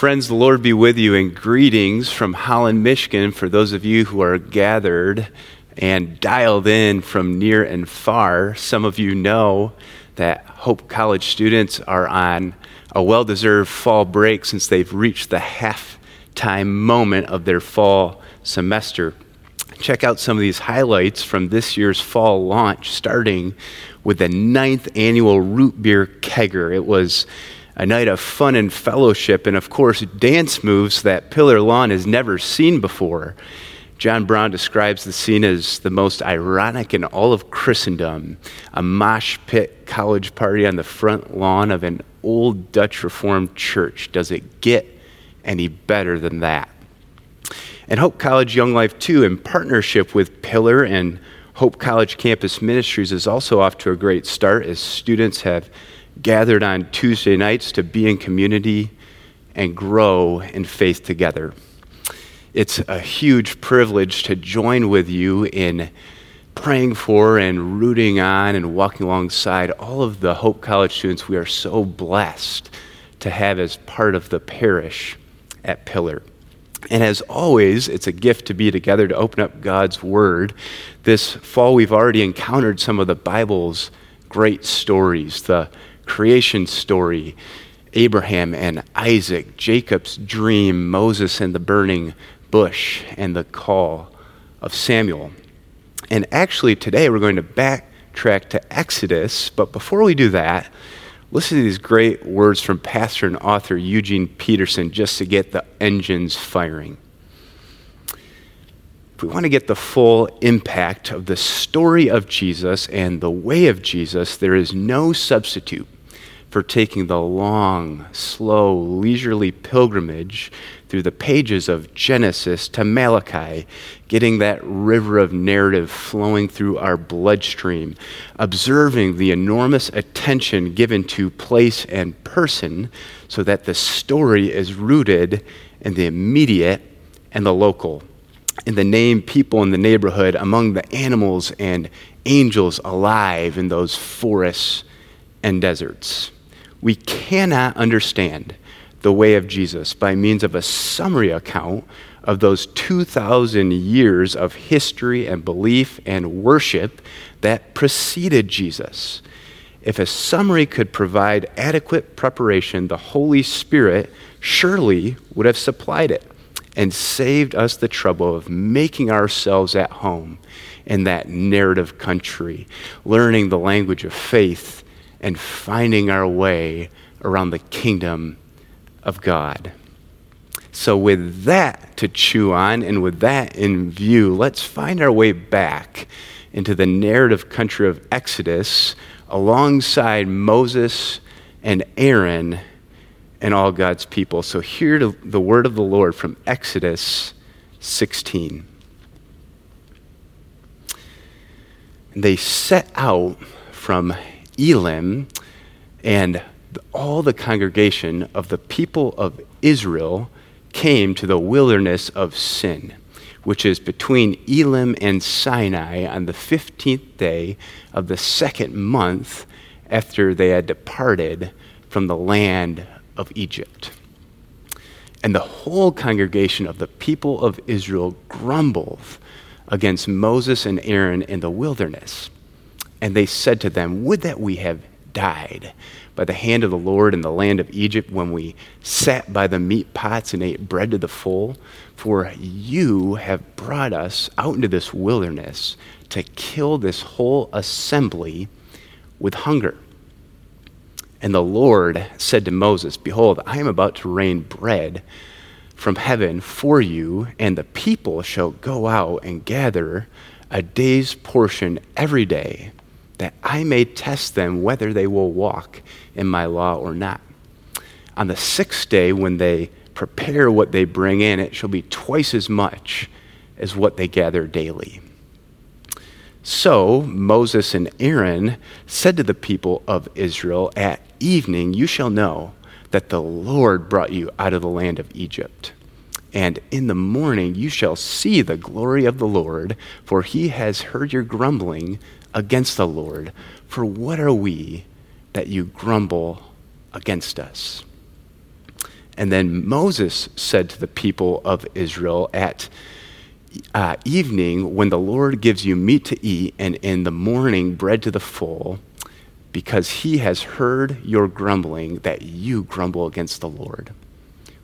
Friends, the Lord be with you, and greetings from Holland, Michigan, for those of you who are gathered and dialed in from near and far. Some of you know that Hope College students are on a well deserved fall break since they've reached the half time moment of their fall semester. Check out some of these highlights from this year's fall launch, starting with the ninth annual root beer kegger. It was a night of fun and fellowship, and of course, dance moves that Pillar Lawn has never seen before. John Brown describes the scene as the most ironic in all of Christendom a mosh pit college party on the front lawn of an old Dutch Reformed church. Does it get any better than that? And Hope College Young Life too, in partnership with Pillar and Hope College Campus Ministries, is also off to a great start as students have gathered on Tuesday nights to be in community and grow in faith together. It's a huge privilege to join with you in praying for and rooting on and walking alongside all of the Hope College students we are so blessed to have as part of the parish at Pillar. And as always, it's a gift to be together to open up God's Word. This fall, we've already encountered some of the Bible's great stories the creation story, Abraham and Isaac, Jacob's dream, Moses and the burning bush, and the call of Samuel. And actually, today we're going to backtrack to Exodus, but before we do that, listen to these great words from pastor and author Eugene Peterson just to get the engines firing. If we want to get the full impact of the story of Jesus and the way of Jesus, there is no substitute for taking the long, slow, leisurely pilgrimage through the pages of Genesis to Malachi, getting that river of narrative flowing through our bloodstream, observing the enormous attention given to place and person so that the story is rooted in the immediate and the local, in the name people in the neighborhood, among the animals and angels alive in those forests and deserts. We cannot understand the way of Jesus by means of a summary account of those 2,000 years of history and belief and worship that preceded Jesus. If a summary could provide adequate preparation, the Holy Spirit surely would have supplied it and saved us the trouble of making ourselves at home in that narrative country, learning the language of faith and finding our way around the kingdom of God. So, with that to chew on and with that in view, let's find our way back into the narrative country of Exodus alongside Moses and Aaron and all God's people. So, hear the word of the Lord from Exodus 16. They set out from Elim, and all the congregation of the people of Israel came to the wilderness of Sin, which is between Elim and Sinai on the 15th day of the second month after they had departed from the land of Egypt. And the whole congregation of the people of Israel grumbled against Moses and Aaron in the wilderness. And they said to them, Would that we have died by the hand of the Lord in the land of Egypt when we sat by the meat pots and ate bread to the full. For you have brought us out into this wilderness to kill this whole assembly with hunger. And the Lord said to Moses, Behold, I am about to rain bread from heaven for you, and the people shall go out and gather a day's portion every day that I may test them whether they will walk in my law or not. On the sixth day, when they prepare what they bring in, it shall be twice as much as what they gather daily. So Moses and Aaron said to the people of Israel, At evening you shall know that the Lord brought you out of the land of Egypt. And in the morning you shall see the glory of the Lord, for he has heard your grumbling against the Lord. For what are we that you grumble against us? And then Moses said to the people of Israel at uh, evening, when the Lord gives you meat to eat, and in the morning bread to the full, because he has heard your grumbling, that you grumble against the Lord.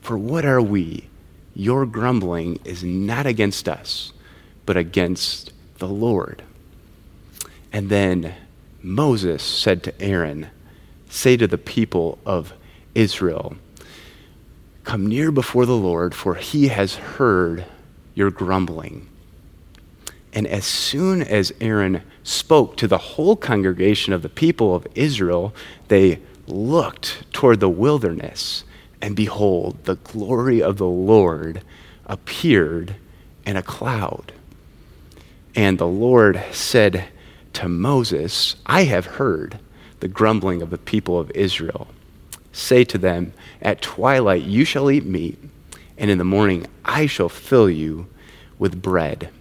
For what are we? Your grumbling is not against us, but against the Lord. And then Moses said to Aaron, Say to the people of Israel, Come near before the Lord, for he has heard your grumbling. And as soon as Aaron spoke to the whole congregation of the people of Israel, they looked toward the wilderness, and behold, the glory of the Lord appeared in a cloud. And the Lord said to Moses, I have heard the grumbling of the people of Israel. Say to them, At twilight you shall eat meat, and in the morning I shall fill you with bread.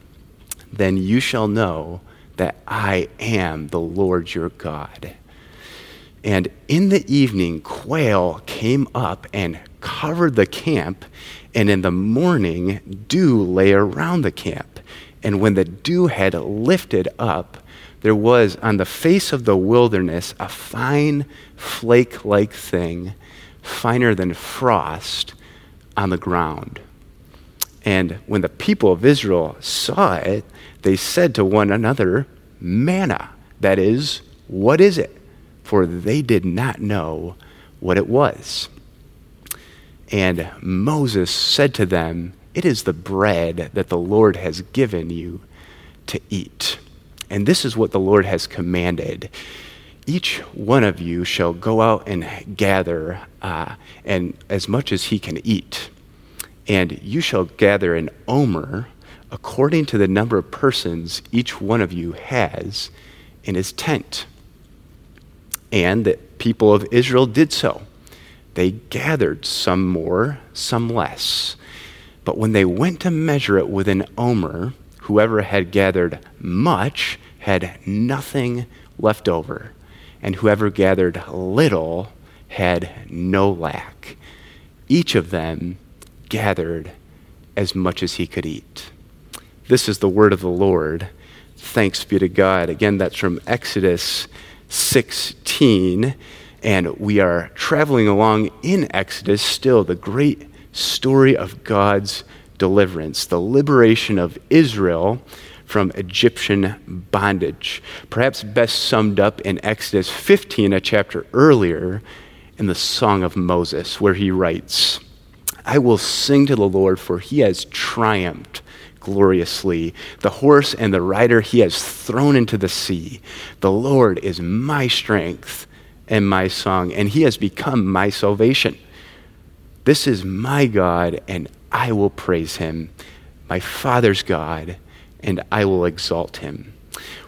Then you shall know that I am the Lord your God. And in the evening, quail came up and covered the camp, and in the morning, dew lay around the camp. And when the dew had lifted up, there was on the face of the wilderness a fine flake like thing, finer than frost, on the ground. And when the people of Israel saw it, they said to one another, Manna, that is, what is it? For they did not know what it was. And Moses said to them, It is the bread that the Lord has given you to eat. And this is what the Lord has commanded. Each one of you shall go out and gather, uh, and as much as he can eat. And you shall gather an omer according to the number of persons each one of you has in his tent. And the people of Israel did so. They gathered some more, some less. But when they went to measure it with an omer, Whoever had gathered much had nothing left over, and whoever gathered little had no lack. Each of them gathered as much as he could eat. This is the word of the Lord. Thanks be to God. Again, that's from Exodus 16. And we are traveling along in Exodus still, the great story of God's deliverance, the liberation of Israel from Egyptian bondage. Perhaps best summed up in Exodus 15, a chapter earlier, in the Song of Moses, where he writes, I will sing to the Lord, for he has triumphed gloriously. The horse and the rider he has thrown into the sea. The Lord is my strength and my song, and he has become my salvation. This is my God, and I will praise him, my Father's God, and I will exalt him.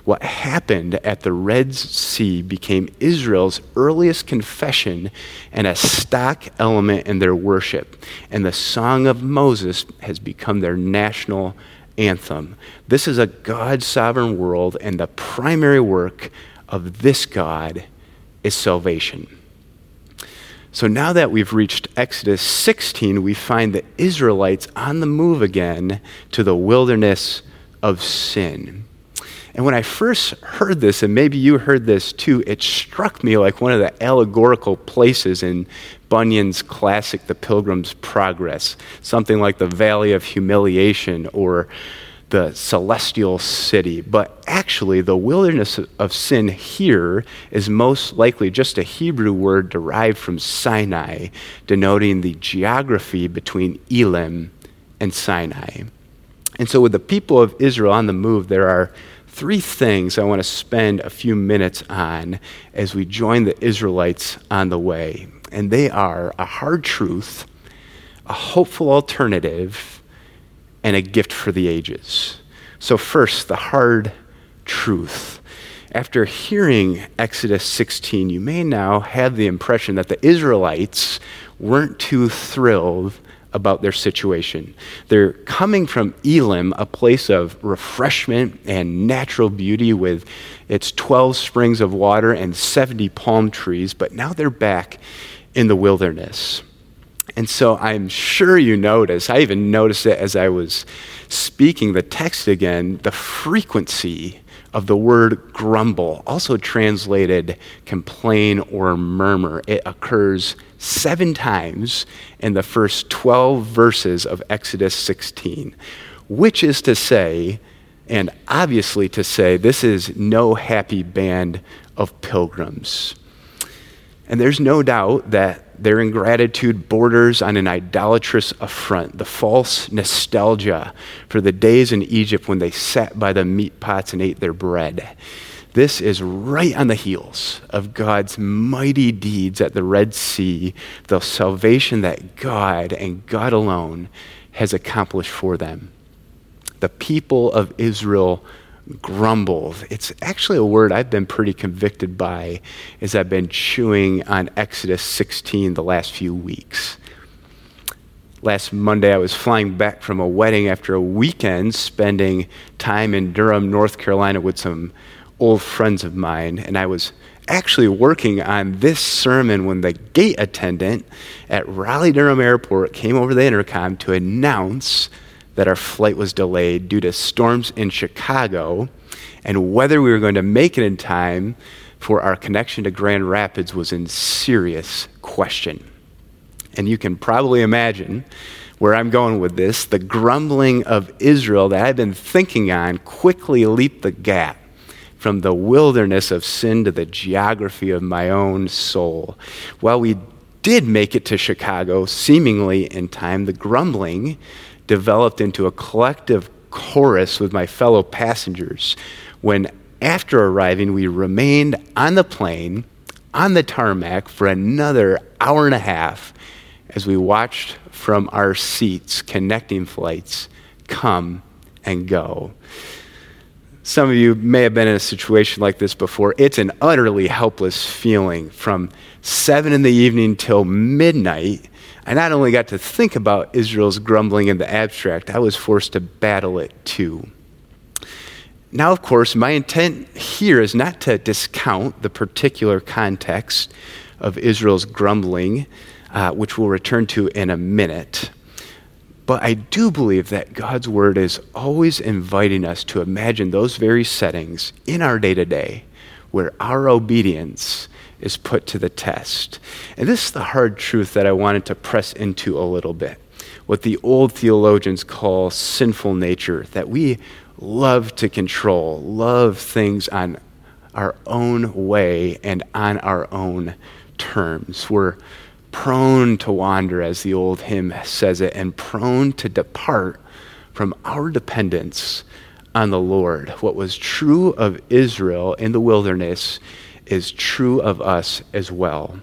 What happened at the Red Sea became Israel's earliest confession and a stock element in their worship. And the Song of Moses has become their national anthem. This is a God sovereign world, and the primary work of this God is salvation. So now that we've reached Exodus 16, we find the Israelites on the move again to the wilderness of sin. And when I first heard this, and maybe you heard this too, it struck me like one of the allegorical places in Bunyan's classic, The Pilgrim's Progress, something like the Valley of Humiliation or the celestial city. But actually, the wilderness of sin here is most likely just a Hebrew word derived from Sinai, denoting the geography between Elim and Sinai. And so, with the people of Israel on the move, there are three things I want to spend a few minutes on as we join the Israelites on the way. And they are a hard truth, a hopeful alternative, and a gift for the ages. So, first, the hard truth. After hearing Exodus 16, you may now have the impression that the Israelites weren't too thrilled about their situation. They're coming from Elim, a place of refreshment and natural beauty with its 12 springs of water and 70 palm trees, but now they're back in the wilderness. And so I'm sure you notice, I even noticed it as I was speaking the text again, the frequency of the word grumble, also translated complain or murmur. It occurs seven times in the first 12 verses of Exodus 16, which is to say, and obviously to say, this is no happy band of pilgrims. And there's no doubt that their ingratitude borders on an idolatrous affront, the false nostalgia for the days in Egypt when they sat by the meat pots and ate their bread. This is right on the heels of God's mighty deeds at the Red Sea, the salvation that God and God alone has accomplished for them. The people of Israel grumbled. It's actually a word I've been pretty convicted by as I've been chewing on Exodus 16 the last few weeks. Last Monday, I was flying back from a wedding after a weekend spending time in Durham, North Carolina with some old friends of mine, and I was actually working on this sermon when the gate attendant at Raleigh Durham Airport came over the intercom to announce that our flight was delayed due to storms in Chicago, and whether we were going to make it in time for our connection to Grand Rapids was in serious question. And you can probably imagine where I'm going with this. The grumbling of Israel that I've been thinking on quickly leaped the gap from the wilderness of sin to the geography of my own soul. While we did make it to Chicago, seemingly in time, the grumbling developed into a collective chorus with my fellow passengers when, after arriving, we remained on the plane, on the tarmac, for another hour and a half as we watched from our seats connecting flights come and go. Some of you may have been in a situation like this before. It's an utterly helpless feeling from 7 in the evening till midnight I not only got to think about Israel's grumbling in the abstract, I was forced to battle it too. Now, of course, my intent here is not to discount the particular context of Israel's grumbling, uh, which we'll return to in a minute. But I do believe that God's word is always inviting us to imagine those very settings in our day to day where our obedience is put to the test. And this is the hard truth that I wanted to press into a little bit. What the old theologians call sinful nature, that we love to control, love things on our own way and on our own terms. We're prone to wander, as the old hymn says it, and prone to depart from our dependence on the Lord. What was true of Israel in the wilderness is true of us as well.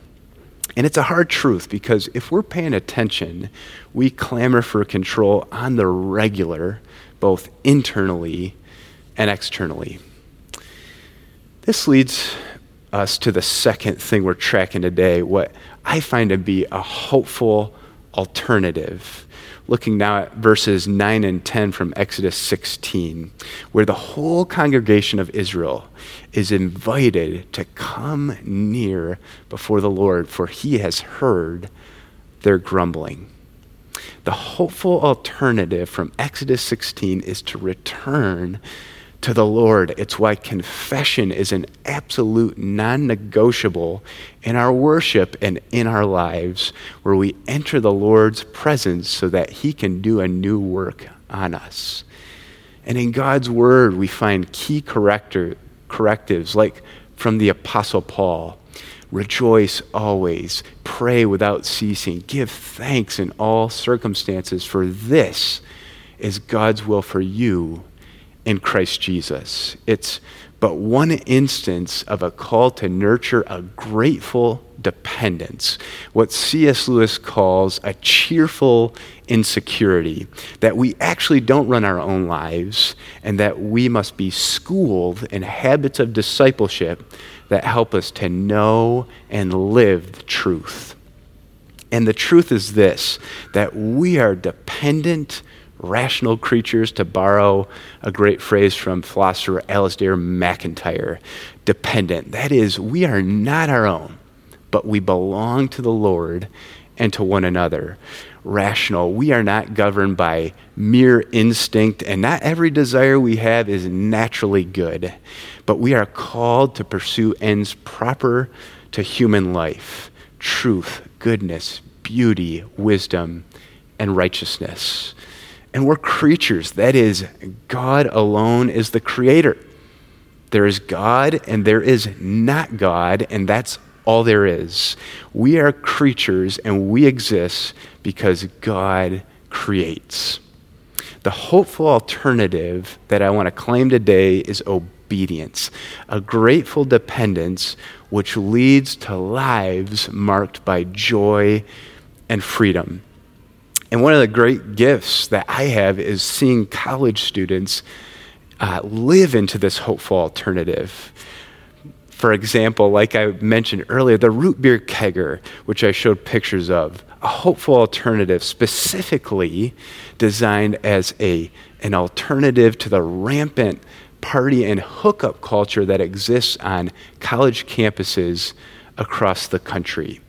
And it's a hard truth because if we're paying attention, we clamor for control on the regular, both internally and externally. This leads us to the second thing we're tracking today, what I find to be a hopeful alternative looking now at verses 9 and 10 from Exodus 16, where the whole congregation of Israel is invited to come near before the Lord, for he has heard their grumbling. The hopeful alternative from Exodus 16 is to return to the Lord. It's why confession is an absolute non negotiable in our worship and in our lives, where we enter the Lord's presence so that He can do a new work on us. And in God's Word, we find key corrector, correctives like from the Apostle Paul. Rejoice always, pray without ceasing, give thanks in all circumstances, for this is God's will for you in Christ Jesus. It's but one instance of a call to nurture a grateful dependence, what C.S. Lewis calls a cheerful insecurity, that we actually don't run our own lives and that we must be schooled in habits of discipleship that help us to know and live the truth. And the truth is this that we are dependent rational creatures, to borrow a great phrase from philosopher Alasdair MacIntyre, dependent. That is, we are not our own, but we belong to the Lord and to one another. Rational. We are not governed by mere instinct, and not every desire we have is naturally good. But we are called to pursue ends proper to human life truth, goodness, beauty, wisdom, and righteousness. And we're creatures. That is, God alone is the creator. There is God and there is not God, and that's all there is. We are creatures and we exist because God creates. The hopeful alternative that I want to claim today is obedience, a grateful dependence which leads to lives marked by joy and freedom. And one of the great gifts that I have is seeing college students uh, live into this hopeful alternative. For example, like I mentioned earlier, the root beer kegger, which I showed pictures of, a hopeful alternative specifically designed as a, an alternative to the rampant party and hookup culture that exists on college campuses across the country.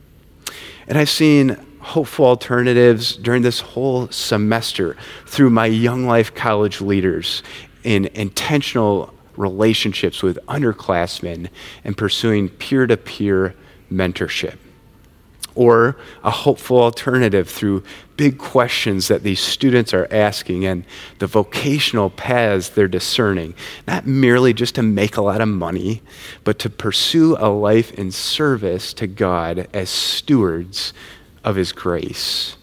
And I've seen hopeful alternatives during this whole semester through my Young Life College leaders in intentional relationships with underclassmen and pursuing peer to peer mentorship. Or a hopeful alternative through big questions that these students are asking and the vocational paths they're discerning, not merely just to make a lot of money, but to pursue a life in service to God as stewards of His grace.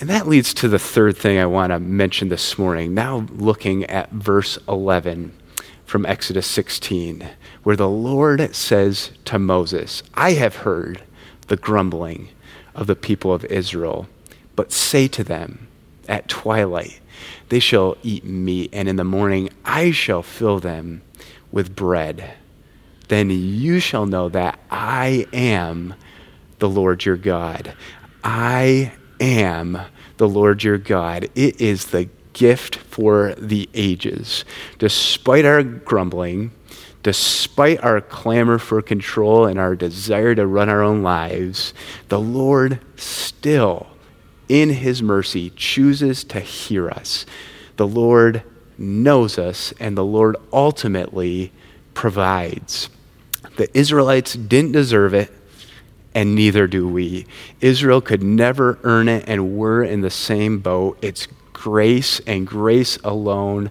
And that leads to the third thing I want to mention this morning. Now, looking at verse 11 from Exodus 16, where the Lord says to Moses, I have heard the grumbling of the people of Israel, but say to them, at twilight, they shall eat meat, and in the morning I shall fill them with bread. Then you shall know that I am the Lord your God. I am the Lord your God. It is the gift for the ages. Despite our grumbling, despite our clamor for control and our desire to run our own lives, the Lord still, in his mercy, chooses to hear us. The Lord knows us, and the Lord ultimately provides. The Israelites didn't deserve it and neither do we. Israel could never earn it, and we're in the same boat. It's grace and grace alone,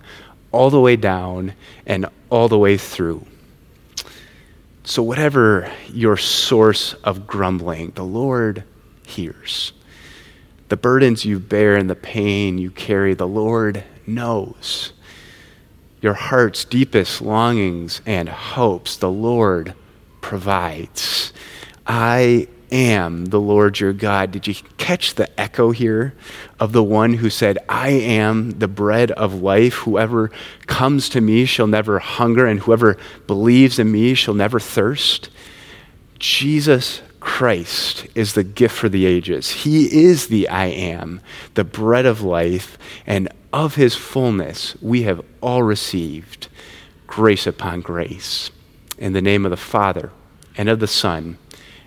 all the way down and all the way through. So, whatever your source of grumbling, the Lord hears. The burdens you bear and the pain you carry, the Lord knows. Your heart's deepest longings and hopes, the Lord provides. I am the Lord your God. Did you catch the echo here of the one who said, I am the bread of life. Whoever comes to me shall never hunger, and whoever believes in me shall never thirst? Jesus Christ is the gift for the ages. He is the I am, the bread of life, and of his fullness we have all received grace upon grace. In the name of the Father, and of the Son,